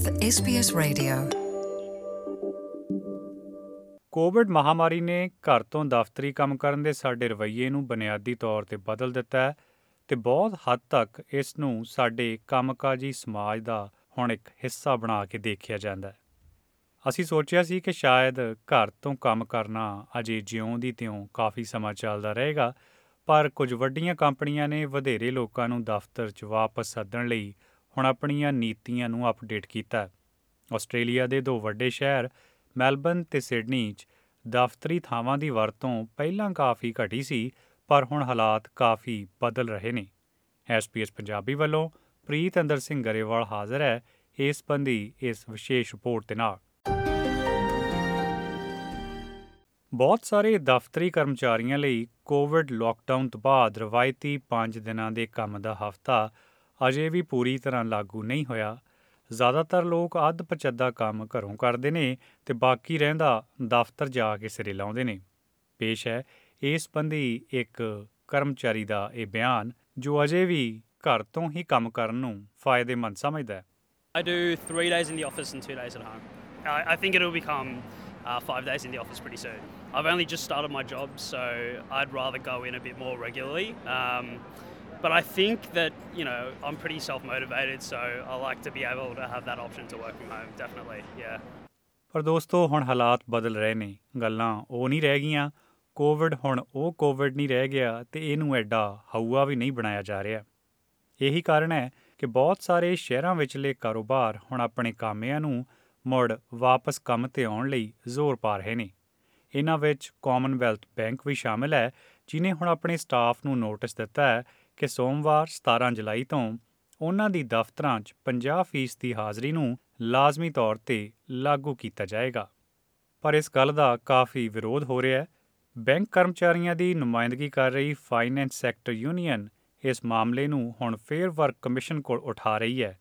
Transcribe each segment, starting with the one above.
with SBS Radio. Covid ਮਹਾਮਾਰੀ ਨੇ ਘਰ ਤੋਂ ਦਫ਼ਤਰੀ ਕੰਮ ਕਰਨ ਦੇ ਸਾਡੇ ਰਵੱਈਏ ਨੂੰ ਬੁਨਿਆਦੀ ਤੌਰ ਤੇ ਬਦਲ ਦਿੱਤਾ ਹੈ ਤੇ ਬਹੁਤ ਹੱਦ ਤੱਕ ਇਸ ਨੂੰ ਸਾਡੇ ਕੰਮਕਾਜੀ ਸਮਾਜ ਦਾ ਹੁਣ ਇੱਕ ਹਿੱਸਾ ਬਣਾ ਕੇ ਦੇਖਿਆ ਜਾਂਦਾ ਹੈ ਅਸੀਂ ਸੋਚਿਆ ਸੀ ਕਿ ਸ਼ਾਇਦ ਘਰ ਤੋਂ ਕੰਮ ਕਰਨਾ ਅਜੇ ਜਿਉਂ ਦੀ ਤਿਉਂ ਕਾਫੀ ਸਮਾਂ ਚੱਲਦਾ ਰਹੇਗਾ, ਪਰ ਕੁਝ ਵੱਡੀਆਂ ਕੰਪਨੀਆਂ ਨੇ ਵਧੇਰੇ ਲੋਕਾਂ ਨੂੰ ਦਫ਼ਤਰ 'ਚ ਵਾਪਸ ਸੱਦਣ ਲਈ ਹੁਣ ਆਪਣੀਆਂ ਨੀਤੀਆਂ ਨੂੰ ਅਪਡੇਟ ਕੀਤਾ ਹੈ। ਆਸਟ੍ਰੇਲੀਆ ਦੇ ਦੋ ਵੱਡੇ ਸ਼ਹਿਰ ਮੈਲਬਨ ਤੇ ਸਿਡਨੀ 'ਚ ਦਫ਼ਤਰੀ ਥਾਵਾਂ ਦੀ ਵਰਤੋਂ ਪਹਿਲਾਂ ਕਾਫੀ ਘਟੀ ਸੀ, ਪਰ ਹੁਣ ਹਾਲਾਤ ਕਾਫੀ ਬਦਲ ਰਹੇ ਨੇ ਐਸਪੀਐਸ ਪੰਜਾਬੀ ਵੱਲੋਂ ਪ੍ਰੀਤ ਅੰਦਰ ਸਿੰਘ ਗਰੇਵਾਲ ਹਾਜ਼ਰ ਹੈ, ਇਸ ਸੰਬੰਧੀ ਇਸ ਵਿਸ਼ੇਸ਼ ਰਿਪੋਰਟ ਦੇ ਨਾਲ ਬਹੁਤ ਸਾਰੇ ਦਫ਼ਤਰੀ ਕਰਮਚਾਰੀਆਂ ਲਈ ਕੋਵਿਡ ਲੋਕਡਾਊਨ ਤੋਂ ਬਾਅਦ ਰਵਾਇਤੀ 5 ਦਿਨਾਂ ਦੇ ਕੰਮ ਦਾ ਹਫ਼ਤਾ ਅਜੇ ਵੀ ਪੂਰੀ ਤਰ੍ਹਾਂ ਲਾਗੂ ਨਹੀਂ ਹੋਇਆ ਜ਼ਿਆਦਾਤਰ ਲੋਕ ਅੱਧ ਪਚੱਦਾ ਕੰਮ ਘਰੋਂ ਕਰਦੇ ਨੇ ਤੇ ਬਾਕੀ ਰਹਿੰਦਾ ਦਫ਼ਤਰ ਜਾ ਕੇ ਸਿਰੇ ਲਾਉਂਦੇ ਨੇ ਪੇਸ਼ ਹੈ ਇਸ ਸੰਬੰਧੀ ਇੱਕ ਕਰਮਚਾਰੀ ਦਾ ਇਹ ਬਿਆਨ ਜੋ ਅਜੇ ਵੀ ਘਰ ਤੋਂ ਹੀ ਕੰਮ ਕਰਨ ਨੂੰ ਫਾਇਦੇਮੰਦ ਸਮਝਦਾ ਹੈ I do three days in the office and two days at home. I, I think it'll become uh, five days in the office pretty soon. I've only just started my job, so I'd rather go in a bit more regularly. Um, but I think that, you know, I'm pretty self motivated, so I like to be able to have that option to work from home, definitely, yeah. ਪਰ ਦੋਸਤੋ ਹੁਣ ਹਾਲਾਤ ਬਦਲ ਰਹੇ ਨੇ। ਗੱਲਾਂ ਉਹ ਨਹੀਂ ਰਹਿ ਗਈਆਂ। ਕੋਵਿਡ ਹੁਣ ਉਹ ਕੋਵਿਡ ਨਹੀਂ ਰਹਿ ਗਿਆ ਤੇ ਇਹਨੂੰ ਐਡਾ ਹਊਆ ਵੀ ਨਹੀਂ ਬਣਾਇਆ ਜਾ ਰਿਹਾ। ਇਹੀ ਕਾਰਨ ਹੈ ਕਿ ਬਹੁਤ ਸਾਰੇ ਸ਼ਹਿਰਾਂ ਵਿਚਲੇ ਕਾਰੋਬਾਰ ਹੁਣ ਆਪਣੇ ਕਾਮਿਆਂ ਨੂੰ ਮੁੜ ਵਾਪਸ ਕੰਮ ਤੇ ਆਉਣ ਲਈ ਜ਼ੋਰ ਪਾ ਰਹੇ ਨੇ। ਇਹਨਾਂ ਵਿੱਚ ਕਾਮਨਵੈਲਥ ਬੈਂਕ ਵੀ ਸ਼ਾਮਿਲ ਹੈ ਜਿਨੇ ਹੁਣ ਆਪਣੇ ਸਟਾਫ ਨੂੰ ਨੋਟਿਸ ਦਿੱਤਾ ਹੈ ਕਿ ਸੋਮਵਾਰ 17 ਜੁਲਾਈ ਤੋਂ ਉਹਨਾਂ ਦੀ ਦਫ਼ਤਰਾਂ 'ਚ 50% ਦੀ ਹਾਜ਼ਰੀ ਨੂੰ ਲਾਜ਼ਮੀ ਤੌਰ ਤੇ ਲਾਗੂ ਕੀਤਾ ਜਾਏਗਾ। ਪਰ ਇਸ ਗੱਲ ਦਾ ਕਾਫੀ ਵਿਰੋਧ ਹੋ ਰਿਹਾ ਹੈ। ਬੈਂਕ ਕਰਮਚਾਰੀਆਂ ਦੀ ਨੁਮਾਇੰਦਗੀ ਕਰ ਰਹੀ ਫਾਈਨੈਂਸ ਸੈਕਟਰ ਯੂਨੀਅਨ ਇਸ ਮਾਮਲੇ ਨੂੰ ਹੁਣ ਫੇਅਰ ਵਰਕ ਕਮਿਸ਼ਨ ਕੋਲ ਉਠਾ ਰਹੀ ਹੈ।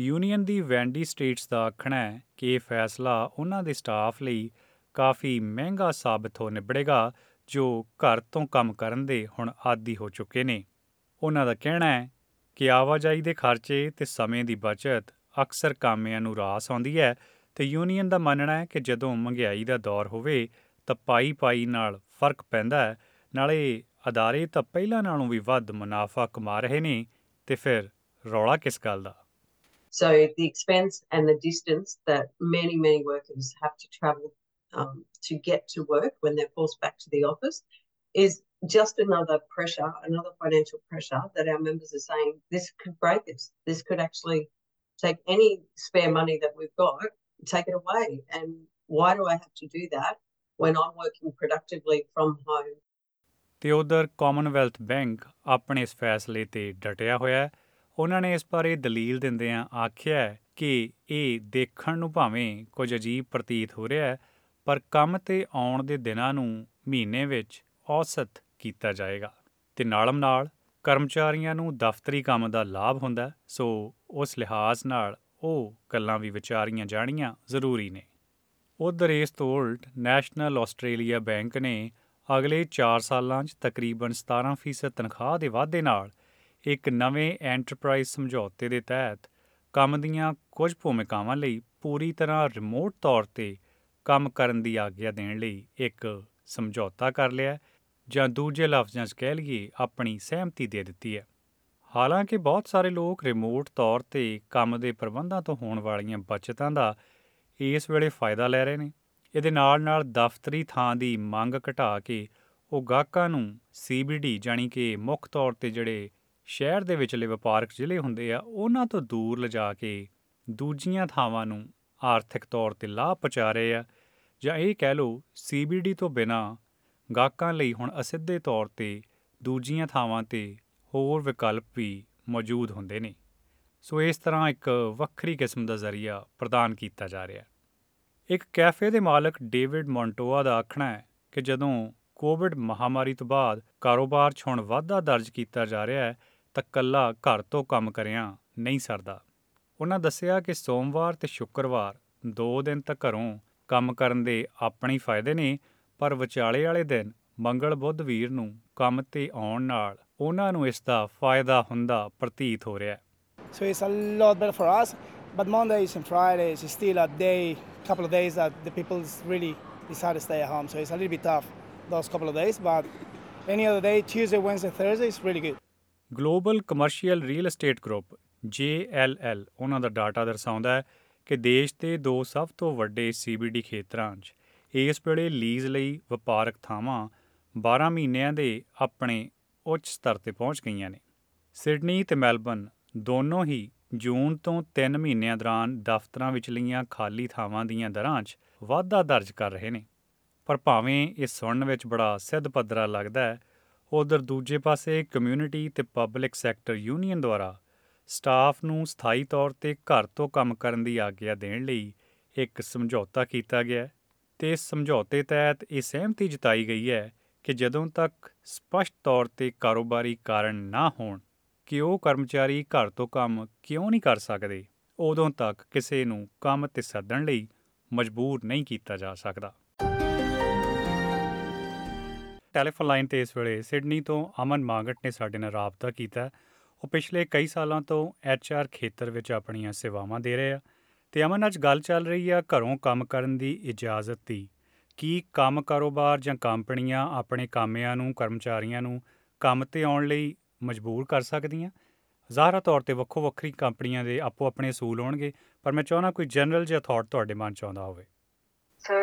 ਯੂਨੀਅਨ ਦੀ ਵੈਂਡੀ ਸਟੇਟਸ ਦਾ ਆਖਣਾ ਹੈ ਕਿ ਇਹ ਫੈਸਲਾ ਉਹਨਾਂ ਦੇ ਸਟਾਫ ਲਈ ਕਾਫੀ ਮਹਿੰਗਾ ਸਾਬਤ ਹੋ ਨਿਬੜੇਗਾ ਜੋ ਘਰ ਤੋਂ ਕੰਮ ਕਰਨ ਦੇ ਹੁਣ ਆਦੀ ਹੋ ਚੁੱਕੇ ਨੇ। ਉਹਨਾਂ ਦਾ ਕਹਿਣਾ ਹੈ ਕਿ ਆਵਾਜਾਈ ਦੇ ਖਰਚੇ ਤੇ ਸਮੇਂ ਦੀ ਬਚਤ ਅਕਸਰ ਕਾਮਿਆਂ ਨੂੰ ਰਾਸ ਆਉਂਦੀ ਹੈ ਤੇ ਯੂਨੀਅਨ ਦਾ ਮੰਨਣਾ ਹੈ ਕਿ ਜਦੋਂ ਮਹਿੰਗਾਈ ਦਾ ਦੌਰ ਹੋਵੇ ਤਾਂ ਪਾਈ ਪਾਈ ਨਾਲ ਫ਼ਰਕ ਪੈਂਦਾ ਹੈ। ਨਾਲੇ ਅਦਾਰੇ ਤਾਂ ਪਹਿਲਾਂ ਨਾਲੋਂ ਵੀ ਵੱਧ ਮੁਨਾਫਾ ਕਮਾ ਰਹੇ ਨੇ ਤੇ ਫਿਰ ਰੌਲਾ ਕਿਸ ਗੱਲ ਦਾ? So the expense and the distance that many, many workers have to travel um, to get to work when they're forced back to the office is just another pressure, another financial pressure that our members are saying this could break us. This could actually take any spare money that we've got, take it away. And why do I have to do that when I'm working productively from home? ਤੇ ਉਧਰ Commonwealth bank ਆਪਣੇ ਇਸ ਫੈਸਲੇ ਤੇ ਡਟਿਆ ਹੋਇਆ ਹੈ ਉਹਨਾਂ ਨੇ ਇਸ ਬਾਰੇ ਦਲੀਲ ਦਿੰਦਿਆਂ ਆਖਿਆ ਹੈ ਕਿ ਇਹ ਦੇਖਣ ਨੂੰ ਭਾਵੇਂ ਕੁਝ ਅਜੀਬ ਪ੍ਰਤੀਤ ਹੋ ਰਿਹਾ ਹੈ ਪਰ ਕੰਮ ਤੇ ਆਉਣ ਦੇ ਦਿਨਾਂ ਨੂੰ ਮਹੀਨੇ ਵਿੱਚ ਔਸਤ ਕੀਤਾ ਜਾਏਗਾ। ਤੇ ਨਾਲਮ ਨਾਲ ਕਰਮਚਾਰੀਆਂ ਨੂੰ ਦਫ਼ਤਰੀ ਕੰਮ ਦਾ ਲਾਭ ਹੁੰਦਾ ਹੈ, ਸੋ ਉਸ ਲਿਹਾਜ਼ ਨਾਲ ਉਹ ਗੱਲਾਂ ਵੀ ਵਿਚਾਰੀਆਂ ਜਾਣੀਆਂ ਜ਼ਰੂਰੀ ਨੇ। ਉਧਰ ਇਸ ਤੋਂ ਉਲਟ ਨੈਸ਼ਨਲ ਆਸਟ੍ਰੇਲੀਆ ਬੈਂਕ ਨੇ ਅਗਲੇ 4 ਸਾਲਾਂ 'ਚ ਤਕਰੀਬਨ 17% ਤਨਖਾਹ ਦੇ ਵਾਧੇ ਨਾਲ ਇੱਕ ਨਵੇਂ ਐਂਟਰਪ੍ਰਾਈਜ਼ ਸਮਝੌਤੇ ਦੇ ਤਹਿਤ ਕੰਮ ਦੀਆਂ ਕੁਝ ਭੂਮਿਕਾਵਾਂ ਲਈ ਪੂਰੀ ਤਰ੍ਹਾਂ ਰਿਮੋਟ ਤੌਰ ਤੇ ਕੰਮ ਕਰਨ ਦੀ ਆਗਿਆ ਦੇਣ ਲਈ ਇੱਕ ਸਮਝੌਤਾ ਕਰ ਲਿਆ ਹੈ। ਜਾਂ ਦੂਜੇ ਲਫ਼ਜ਼ਾਂ 'ਚ ਕਹਿ ਲਈਏ, ਆਪਣੀ ਸਹਿਮਤੀ ਦੇ ਦਿੱਤੀ ਹੈ। ਹਾਲਾਂਕਿ ਬਹੁਤ ਸਾਰੇ ਲੋਕ ਰਿਮੋਟ ਤੌਰ ਤੇ ਕੰਮ ਦੇ ਪ੍ਰਬੰਧਾਂ ਤੋਂ ਹੋਣ ਵਾਲੀਆਂ ਬਚਤਾਂ ਦਾ ਇਸ ਵੇਲੇ ਫਾਇਦਾ ਲੈ ਰਹੇ ਨੇ। ਇਹਦੇ ਨਾਲ ਨਾਲ ਦਫ਼ਤਰੀ ਥਾਂ ਦੀ ਮੰਗ ਘਟਾ ਕੇ ਉਹ ਗਾਹਕਾਂ ਨੂੰ CBD ਜਾਣੀ ਕਿ ਮੁੱਖ ਤੌਰ ਤੇ ਜਿਹੜੇ ਸ਼ਹਿਰ ਦੇ ਵਿਚਲੇ ਵਪਾਰਕ ਜ਼ਿਲ੍ਹੇ ਹੁੰਦੇ ਆ, ਉਹਨਾਂ ਤੋਂ ਦੂਰ ਲਿਜਾ ਕੇ ਦੂਜੀਆਂ ਥਾਵਾਂ ਨੂੰ ਆਰਥਿਕ ਤੌਰ ਤੇ ਲਾਭ ਪਹੁੰਚਾ ਰਹੇ ਆ। ਜਾਂ ਇਹ ਕਹਿ ਲਓ CBD ਤੋਂ ਬਿਨਾ ਗਾਹਕਾਂ ਲਈ ਹੁਣ ਅਸਿੱਧੇ ਤੌਰ ਤੇ ਦੂਜੀਆਂ ਥਾਵਾਂ ਤੇ ਹੋਰ ਵਿਕਲਪ ਵੀ ਮੌਜੂਦ ਹੁੰਦੇ ਨੇ। ਸੋ ਇਸ ਤਰ੍ਹਾਂ ਇੱਕ ਵੱਖਰੀ ਕਿਸਮ ਦਾ ਜ਼ਰੀਆ ਪ੍ਰਦਾਨ ਕੀਤਾ ਜਾ ਰਿਹਾ ਹੈ। ਇੱਕ ਕੈਫੇ ਦੇ ਮਾਲਕ ਡੇਵਿਡ ਮੌਂਟੋਆ ਦਾ ਆਖਣਾ ਹੈ ਕਿ ਜਦੋਂ ਕੋਵਿਡ ਮਹਾਮਾਰੀ ਤੋਂ ਬਾਅਦ ਕਾਰੋਬਾਰ 'ਚ ਹੁਣ ਵਾਧਾ ਦਰਜ ਕੀਤਾ ਜਾ ਰਿਹਾ ਹੈ, ਤਾਂ ਕੱਲਾ ਘਰ ਤੋਂ ਕੰਮ ਕਰਿਆਂ ਨਹੀਂ ਸਰਦਾ। ਉਹਨਾਂ ਦੱਸਿਆ ਕਿ ਸੋਮਵਾਰ ਤੇ ਸ਼ੁੱਕਰਵਾਰ ਦੋ ਦਿਨ ਤੱਕ ਘਰੋਂ ਕੰਮ ਕਰਨ ਦੇ ਆਪਣੇ ਹੀ ਫਾਇਦੇ ਨੇ ਪਰ ਵਿਚਾਲੇ ਵਾਲੇ ਦਿਨ ਮੰਗਲ ਬੁੱਧ ਵੀਰ ਨੂੰ ਕੰਮ ਤੇ ਆਉਣ ਨਾਲ ਉਹਨਾਂ ਨੂੰ ਇਸ ਦਾ ਫਾਇਦਾ ਹੁੰਦਾ ਪ੍ਰਤੀਤ ਹੋ ਰਿਹਾ ਹੈ So it's a lot better for us But Mondays and Fridays is still a day, couple of days that the people really decide to stay at home. So it's a little bit tough those couple of days. But any other day, Tuesday, Wednesday, Thursday is really good. Global commercial real estate group JLL ਉਹਨਾਂ ਦਾ data ਦਰਸਾਉਂਦਾ ਹੈ ਕਿ ਦੇਸ਼ ਦੇ ਦੋ ਸਭ ਤੋਂ ਵੱਡੇ CBD ਖੇਤਰਾਂ 'ਚ ਇਸ ਵੇਲੇ ਲੀਜ਼ ਲਈ ਵਪਾਰਕ ਥਾਵਾਂ 12 ਮਹੀਨਿਆਂ ਦੇ ਆਪਣੇ ਉੱਚ ਸਤਰ ਤੇ ਪਹੁੰਚ ਗਈਆਂ ਨੇ। ਸਿਡਨੀ ਤੇ ਮੈਲਬਨ ਦੋਨੋਂ ਹੀ ਜੂਨ ਤੋਂ 3 ਮਹੀਨਿਆਂ ਦੌਰਾਨ ਦਫ਼ਤਰਾਂ ਵਿਚਲੀਆਂ ਖਾਲੀ ਥਾਵਾਂ ਦੀਆਂ ਦਰਾਂ 'ਚ ਵਾਧਾ ਦਰਜ ਕਰ ਰਹੇ ਨੇ। ਪਰ ਭਾਵੇਂ ਇਹ ਸੁਣਨ ਵਿੱਚ ਬੜਾ ਸਿੱਧ ਪੱਧਰਾ ਲੱਗਦਾ ਹੈ, ਉਧਰ ਦੂਜੇ ਪਾਸੇ ਕਮਿਊਨਿਟੀ ਤੇ ਪਬਲਿਕ ਸੈਕਟਰ ਯੂਨੀਅਨ ਦੁਆਰਾ ਸਟਾਫ ਨੂੰ ਸਥਾਈ ਤੌਰ ਤੇ ਘਰ ਤੋਂ ਕੰਮ ਕਰਨ ਦੀ ਆਗਿਆ ਦੇਣ ਲਈ ਇੱਕ ਸਮਝੌਤਾ ਕੀਤਾ ਗਿਆ ਹੈ। ਤੇ ਇਸ ਸਮਝੌਤੇ ਤਹਿਤ ਇਹ ਸਹਿਮਤੀ ਜਤਾਈ ਗਈ ਹੈ ਕਿ ਜਦੋਂ ਤੱਕ ਸਪਸ਼ਟ ਤੌਰ ਤੇ ਕਾਰੋਬਾਰੀ ਕਾਰਨ ਨਾ ਹੋਣ ਕਿ ਉਹ ਕਰਮਚਾਰੀ ਘਰ ਤੋਂ ਕੰਮ ਕਿਉਂ ਨਹੀਂ ਕਰ ਸਕਦੇ, ਉਦੋਂ ਤੱਕ ਕਿਸੇ ਨੂੰ ਕੰਮ ਤੇ ਸੱਦਣ ਲਈ ਮਜਬੂਰ ਨਹੀਂ ਕੀਤਾ ਜਾ ਸਕਦਾ। ਟੈਲੀਫੋਨ ਲਾਈਨ ਤੇ ਇਸ ਵੇਲੇ ਸਿਡਨੀ ਤੋਂ ਅਮਨ ਮਾਂਗਟ ਨੇ ਸਾਡੇ ਨਾਲ ਰਾਬਤਾ ਕੀਤਾ। ਉਹ ਪਿਛਲੇ ਕਈ ਸਾਲਾਂ ਤੋਂ ਐਚਆਰ ਖੇਤਰ ਵਿੱਚ ਆਪਣੀਆਂ ਸੇਵਾਵਾਂ ਦੇ ਰਹੇ ਆ। ਤੇ ਅਮਨ, ਅੱਜ ਗੱਲ ਚੱਲ ਰਹੀ ਆ ਘਰੋਂ ਕੰਮ ਕਰਨ ਦੀ ਇਜਾਜ਼ਤ ਦੀ। ਕੀ ਕੰਮ ਕਾਰੋਬਾਰ ਜਾਂ ਕੰਪਨੀਆਂ ਆਪਣੇ ਕਾਮਿਆਂ ਨੂੰ, ਕਰਮਚਾਰੀਆਂ ਨੂੰ ਕੰਮ ਤੇ ਆਉਣ ਲਈ ਮਜਬੂਰ ਕਰ ਸਕਦੀਆਂ? ਜ਼ਾਹਰਾ ਤੌਰ ਤੇ ਵੱਖੋ ਵੱਖਰੀ ਕੰਪਨੀਆਂ ਦੇ ਆਪੋ ਆਪਣੇ ਅਸੂਲ ਹੋਣਗੇ, ਪਰ ਮੈਂ ਚਾਹਣਾ ਕੋਈ ਜਨਰਲ ਜਿਹਾ ਥਾਟ ਤੁਹਾਡੇ ਮਨ ਚ ਆਉਂਦਾ ਹੋਵੇ। ਸੋ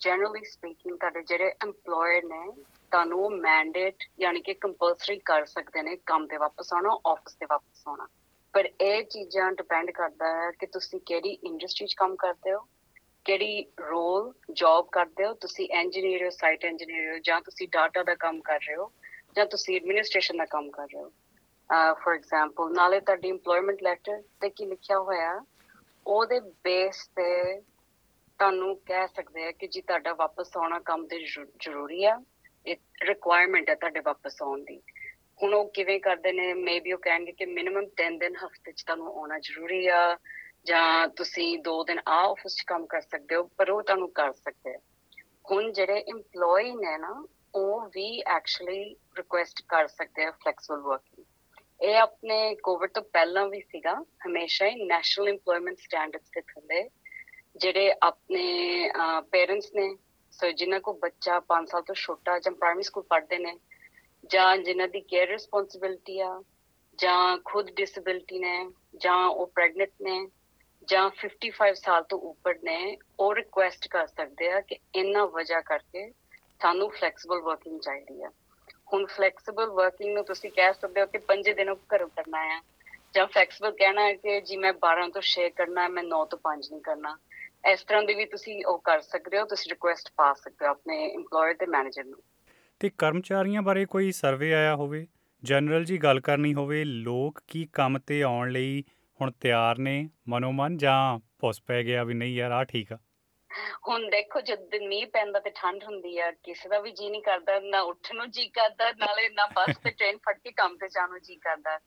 ਜਨਰਲੀ ਸਪੀਕਿੰਗ ਤੁਹਾਡੇ ਜਿਹੜੇ EMPLOYER ਨੇ, ਤੁਹਾਨੂੰ ਮੈਂਡੇਟ ਯਾਨੀ ਕਿ ਕੰਪਲਸਰੀ ਕਰ ਸਕਦੇ ਨੇ ਕੰਮ ਤੇ ਵਾਪਸ ਆਉਣਾ ਆਫਿਸ ਤੇ ਵਾਪਸ ਆਉਣਾ। ਪਰ ਇਹ ਚੀਜ਼ਾਂ ਡਿਪੈਂਡ ਕਰਦਾ ਹੈ ਕਿ ਤੁਸੀਂ ਕਿਹੜੀ ਇੰਡਸਟਰੀ 'ਚ ਕੰਮ ਕਰਦੇ ਹੋ, ਕਿਹੜੀ ਰੋਲ ਜੌਬ ਕਰਦੇ ਹੋ, ਤੁਸੀਂ ਇੰਜੀਨੀਅਰ ਹੋ ਸਾਈਟ ਇੰਜੀਨੀਅਰ ਹੋ, ਜਾਂ ਤੁਸੀਂ ਡਾਟਾ ਦਾ ਕੰਮ ਕਰ ਰਹੇ ਹੋ, ਜਾਂ ਤੁਸੀਂ ਐਡਮਿਨਿਸਟ੍ਰੇਸ਼ਨ ਦਾ ਕੰਮ ਕਰ ਰਹੇ ਹੋ। ਫੋਰ ਐਗਜ਼ਾਮਪਲ ਨਾਲੇ ਤੁਹਾਡੀ EMPLOYMENT ਲੈਟਰ ਤੇ ਕੀ ਲਿਖਿਆ ਹੋਇਆ, ਉਹਦੇ ਬੇਸ ਤੇ ਤੁਹਾਨੂੰ ਕਹਿ ਸਕਦੇ ਆ ਕਿ ਜੀ ਤੁਹਾਡਾ ਵਾਪਸ ਆਉਣਾ ਕੰਮ ਤੇ ਜ਼ਰੂ- ਜ਼ਰੂਰੀ ਆ, ਇਹ ਰਿਕੁਆਇਰਮੈਂਟ ਹੈ ਤੁਹਾਡੇ ਵਾਪਸ ਆਉਣ ਦੀ। ਹੁਣ ਉਹ ਕਿਵੇਂ ਕਰਦੇ ਨੇ ਮੇਬੀ ਉਹ ਕਹਿਣਗੇ ਕਿ ਮਿਨੀਮਮ 10 ਦਿਨ ਹਫ਼ਤੇ 'ਚ ਤੁਹਾਨੂੰ ਆਉਣਾ ਜ਼ਰੂਰੀ ਆ, ਜਾਂ ਤੁਸੀਂ 2 ਦਿਨ ਆ ਆਫਿਸ 'ਚ ਕੰਮ ਕਰ ਸਕਦੇ ਹੋ, ਪਰ ਉਹ ਤੁਹਾਨੂੰ ਕਰ ਸਕਦੇ ਆ। ਹੁਣ ਜਿਹੜੇ EMPLOYE ਨੇ ਨਾ, ਉਹ ਵੀ ਐਕਚੁਅਲੀ ਰਿਕੁਐਸਟ ਕਰ ਸਕਦੇ ਆ ਫਲੈਕਸੀਬਲ ਵਰਕਿੰਗ ਇਹ ਆਪਣੇ ਕੋਵਿਡ ਤੋਂ ਪਹਿਲਾਂ ਵੀ ਸੀਗਾ, ਹਮੇਸ਼ਾ ਹੀ ਨੈਸ਼ਨਲ EMPLOYMENT ਸਟੈਂਡਰਡਸ ਦੇ ਥੱਲੇ, ਜਿਹੜੇ ਆਪਣੇ ਪੇਰੈਂਟਸ ਨੇ, ਸੋ ਜਿਨ੍ਹਾਂ ਕੋ ਬੱਚਾ 5 ਸਾਲ ਤੋਂ ਛੋਟਾ ਜਾਂ ਪ੍ਰਾਇਮਰੀ ਸਕੂਲ ਪੜ੍ਹਦੇ ਨੇ ਜਾਂ ਜਿਨ੍ਹਾਂ ਦੀ ਕੇਅਰ ਰਿਸਪੌਂਸਿਬਿਲਟੀ ਆ, ਜਾਂ ਖੁਦ ਡਿਸੇਬਿਲਟੀ ਨੇ, ਜਾਂ ਉਹ ਪ੍ਰੈਗਨੈਂਟ ਨੇ, ਜਾਂ 55 ਸਾਲ ਤੋਂ ਉੱਪਰ ਨੇ, ਉਹ ਰਿਕੁਐਸਟ ਕਰ ਸਕਦੇ ਆ ਕਿ ਇਹਨਾਂ ਵਜ੍ਹਾ ਕਰਕੇ ਸਾਨੂੰ ਫਲੈਕਸੀਬਲ ਵਰਕਿੰਗ ਚਾਹੀਦੀ ਆ। ਹੁਣ ਫਲੈਕਸੀਬਲ ਵਰਕਿੰਗ ਨੂੰ ਤੁਸੀਂ ਕਹਿ ਸਕਦੇ ਹੋ ਕਿ ਪੰਜੇ ਦਿਨੋਂ ਘਰੋਂ ਕਰਨਾ ਹੈ ਜਾਂ ਫਲੈਕਸੀਬਲ ਕਹਿਣਾ ਹੈ ਕਿ ਜੀ ਮੈਂ 12 ਤੋਂ 6 ਕਰਨਾ ਹੈ ਮੈਂ 9 ਤੋਂ 5 ਨਹੀਂ ਕਰਨਾ। ਇਸ ਤਰ੍ਹਾਂ ਦੀ ਵੀ ਤੁਸੀਂ ਉਹ ਕਰ ਸਕਦੇ ਹੋ, ਤੁਸੀਂ ਰਿਕੁਐਸਟ ਪਾ ਸਕਦੇ ਹੋ ਆਪਣੇ EMPLOYER ਤੇ ਮੈਨੇਜਰ ਨੂੰ। ਤੇ ਕਰਮਚਾਰੀਆਂ ਬਾਰੇ ਕੋਈ ਸਰਵੇ ਆਇਆ ਹੋਵੇ? ਜਨਰਲ ਜੀ ਗੱਲ ਕਰਨੀ ਹੋਵੇ ਲੋਕ ਕੀ ਕੰਮ ਤੇ ਆਉਣ ਲਈ ਹੁਣ ਤਿਆਰ ਨੇ? ਮਨੋਮਨ ਜਾਂ ਪੁੱਸ ਪੈ ਗਿਆ ਵੀ ਨਹੀਂ ਯਾਰ ਆ ਠੀਕ ਆ। ਹੁਣ ਦੇਖੋ ਜਦ ਦਿਨ ਮੀਂਹ ਪੈਂਦਾ ਤੇ ਠੰਡ ਹੁੰਦੀ ਆ ਕਿਸੇ ਦਾ ਵੀ ਜੀ ਨਹੀਂ ਕਰਦਾ ਨਾ ਉੱਠਣ ਨੂੰ ਜੀ ਕਰਦਾ ਨਾਲੇ ਨਾ ਬੱਸ ਤੇ ਟ੍ਰੇਨ ਫੜ ਕੇ ਕੰਮ ਤੇ ਜਾਣ ਨੂੰ ਜੀ ਕਰਦਾ।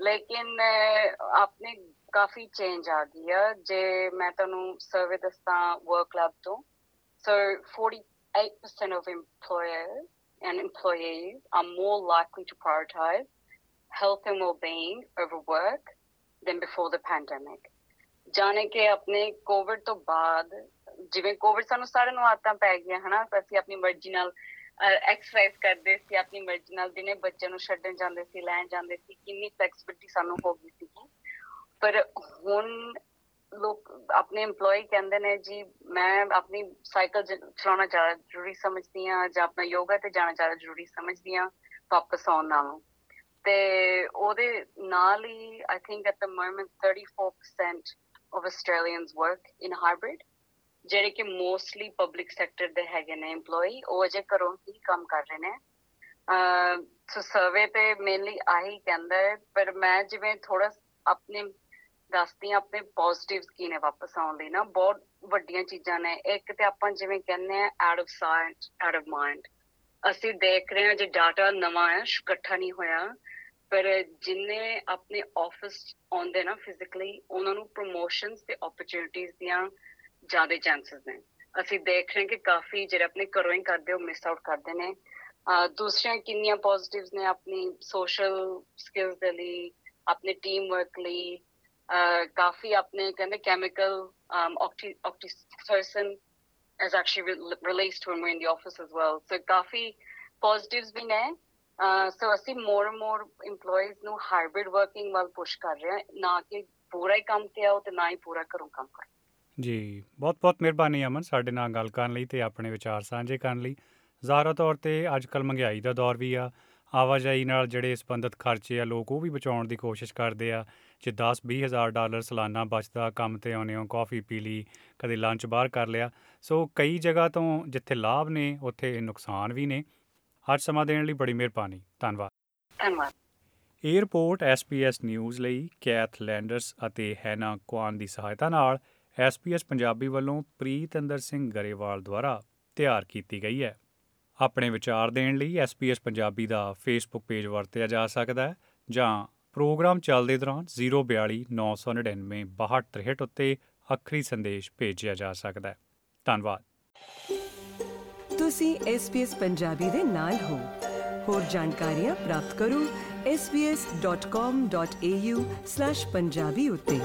ਲੇਕਿਨ ਅਹ, ਆਪਣੇ ਕਾਫੀ ਚੇਂਜ ਆ ਗਈ ਆ। ਜੇ ਮੈਂ ਤੁਹਾਨੂੰ ਸਰਵੇ ਦੱਸਾਂ ਵਰਕ ਕਲੱਬ ਤੋਂ so 48% of employers and employees are more likely to prioritize health and well-being over work than before the pandemic. ਜਾਣੇ ਕਿ ਆਪਣੇ ਕੋਵਿਡ ਤੋਂ ਬਾਅਦ ਜਿਵੇਂ ਕੋਵਿਡ ਸਾਨੂੰ ਸਾਰਿਆਂ ਨੂੰ ਆਦਤਾਂ ਪੈ ਗਈਆਂ ਹਨਾ ਅਸੀਂ ਆਪਣੀ ਮਰਜ਼ੀ ਨਾਲ ਐਕਸਰਸਾਈਜ਼ ਕਰਦੇ ਸੀ ਆਪਣੀ ਮਰਜ਼ੀ ਨਾਲ ਦਿਨੇ ਬੱਚਿਆਂ ਨੂੰ ਛੱਡਣ ਜਾਂਦੇ ਸੀ ਲੈਣ ਜਾਂਦੇ ਸੀ ਕਿੰਨੀ ਫਲੈਕਸੀਬਿਲਟੀ ਸਾਨੂੰ ਹੋ ਗਈ ਸੀ ਪਰ ਹੁਣ ਲੋਕ ਆਪਣੇ EMPLOYE ਕਹਿੰਦੇ ਨੇ, ਜੀ, ਮੈਂ ਆਪਣੀ ਸਾਈਕਲ ਚਲਾਉਣਾ ਜ਼ਿਆਦਾ ਜ਼ਰੂਰੀ ਸਮਝਦੀ ਹਾਂ ਜਾਂ ਆਪਣਾ ਯੋਗਾ ਤੇ ਜਾਣਾ ਜ਼ਿਆਦਾ ਜ਼ਰੂਰੀ ਸਮਝਦੀ ਹਾਂ, ਵਾਪਸ ਆਉਣ ਨਾਲੋਂ। ਤੇ ਉਹਦੇ ਨਾਲ ਹੀ I think at the moment 34% of Australians work in hybrid, ਜਿਹੜੇ ਕਿ ਮੋਸਟਲੀ ਪਬਲਿਕ ਸੈਕਟਰ ਦੇ ਹੈਗੇ ਨੇ EMPLOYE ਉਹ ਅਜੇ ਘਰੋਂ ਹੀ ਕੰਮ ਕਰ ਰਹੇ ਨੇ। ਅਹ ਸੋ ਸਰਵੇ ਤੇ ਮੇਨਲੀ ਆਹੀ ਕਹਿੰਦਾ ਹੈ, ਪਰ ਮੈਂ ਜਿਵੇਂ ਥੋੜਾ ਆਪਣੇ ਦੱਸਦੀ ਆ ਆਪਣੇ ਪੋਜ਼ਿਟਿਵਸ ਕੀ ਨੇ ਵਾਪਸ ਆਉਣ ਲਈ ਨਾ, ਬਹੁਤ ਵੱਡੀਆਂ ਚੀਜ਼ਾਂ ਨੇ। ਇੱਕ ਤੇ ਆਪਾਂ ਜਿਵੇਂ ਕਹਿੰਦੇ ਆ out of sight out of mind ਅਸੀਂ ਦੇਖ ਰਹੇ ਹਾਂ, ਜੇ ਡਾਟਾ ਨਵਾਂ ਹੈ ਇਕੱਠਾ ਨਹੀਂ ਹੋਇਆ, ਪਰ ਜਿੰਨੇ ਆਪਣੇ ਆਫਿਸ ਆਉਂਦੇ ਨਾ ਫਿਜ਼ੀਕਲੀ ਉਹਨਾਂ ਨੂੰ ਪ੍ਰੋਮੋਸ਼ਨਸ ਤੇ ਓਪਰਚ्युनिटीज ਦੀਆਂ ਜ਼ਿਆਦਾ ਚਾਂਸਸ ਨੇ। ਅਸੀਂ ਦੇਖ ਰਹੇ ਹਾਂ ਕਿ ਕਾਫੀ ਜਿਹੜੇ ਆਪਣੇ ਘਰੋਂ ਹੀ ਕਰਦੇ ਹੋ ਮਿਸ ਆਊਟ ਕਰਦੇ ਨੇ। ਦੂਸਰੀਆਂ ਕਿੰਨੀਆਂ ਪੋਜ਼ਿਟਿਵਸ ਨੇ ਆਪਣੀ ਸੋਸ਼ਲ ਸਕਿਲਸ ਦੇ ਲਈ, ਆਪਣੇ ਟੀਮ ਵਰਕ ਲਈ ਕਾਫੀ ਆਪਣੇ ਕਹਿੰਦੇ chemical oxytocin is actually re- released when we're in the office as well. So ਕਾਫੀ positives ਵੀ ਨੇ ਅਹ so ਅਸੀਂ more and more employees ਨੂੰ hybrid working ਵੱਲ push ਕਰ ਰਹੇ ਹਾਂ ਨਾ ਕਿ ਪੂਰਾ ਹੀ ਕੰਮ ਤੇ ਆਓ ਤੇ ਨਾ ਹੀ ਪੂਰਾ ਘਰੋਂ ਕੰਮ ਕਰੋ ਜੀ ਬਹੁਤ ਬਹੁਤ ਮਿਹਰਬਾਨੀ ਅਮਨ ਸਾਡੇ ਨਾਲ ਗੱਲ ਕਰਨ ਲਈ ਤੇ ਆਪਣੇ ਵਿਚਾਰ ਸਾਂਝੇ ਕਰਨ ਲਈ। ਜ਼ਾਹਰਾ ਤੌਰ ਤੇ ਅੱਜ ਕੱਲ ਮਹਿੰਗਾਈ ਦਾ ਦੌਰ ਵੀ ਆ। ਆਵਾਜਾਈ ਨਾਲ ਜਿਹੜੇ ਸੰਬੰਧਿਤ ਖਰਚੇ ਆ, ਲੋਕ ਉਹ ਵੀ ਬਚਾਉਣ ਦੀ ਕੋਸ਼ਿਸ਼ ਕਰਦੇ ਆ। ਜੇ 10 20 ਹਜ਼ਾਰ ਡਾਲਰ ਸਾਲਾਨਾ ਬਚਦਾ ਕੰਮ ਤੇ ਆਉਂਦੇ ਹੋ ਕਾਫੀ ਪੀ ਲਈ ਕਦੇ ਲੰਚ ਬਾਹਰ ਕਰ ਲਿਆ। ਸੋ ਕਈ ਜਗ੍ਹਾ ਤੋਂ ਜਿੱਥੇ ਲਾਭ ਨੇ ਉੱਥੇ ਨੁਕਸਾਨ ਵੀ ਨੇ। ਅੱਜ ਸਮਾਂ ਦੇਣ ਲਈ ਬੜੀ ਮਿਹਰਬਾਨੀ। ਧੰਨਵਾਦ। ਧੰਨਵਾਦ। ਏਅਰਪੋਰਟ ਐਸਪੀਐਸ ਨਿਊਜ਼ ਲਈ ਕੈਥ ਲੈਂਡਰਸ ਅਤੇ ਹੈਨਾ ਕੁਆਨ ਦੀ ਸਹਾਇਤਾ ਨਾਲ ਐਸਪੀਐਸ ਪੰਜਾਬੀ ਵੱਲੋਂ ਪ੍ਰੀਤ ਅੰਦਰ ਸਿੰਘ ਗਰੇਵਾਲ ਦੁਆਰਾ ਤਿਆਰ ਕੀਤੀ ਗਈ ਹੈ। ਆਪਣੇ ਵਿਚਾਰ ਦੇਣ ਲਈ ਐਸਪੀਐਸ ਪੰਜਾਬੀ ਦਾ ਫੇਸਬੁੱਕ ਪੇਜ ਵਰਤਿਆ ਜਾ ਸਕਦਾ ਹੈ ਜਾਂ ਪ੍ਰੋਗਰਾਮ ਚੱਲਦੇ ਦੌਰਾਨ 042 999 6263 ਉੱਤੇ ਅੱਖਰੀ ਸੰਦੇਸ਼ ਭੇਜਿਆ ਜਾ ਸਕਦਾ ਹੈ। ਧੰਨਵਾਦ। ਤੁਸੀਂ SBS ਪੰਜਾਬੀ ਦੇ ਨਾਲ ਹੋ। ਹੋਰ ਜਾਣਕਾਰੀਆਂ ਪ੍ਰਾਪਤ ਕਰੋ sbs.com.au/punjabi ਉੱਤੇ।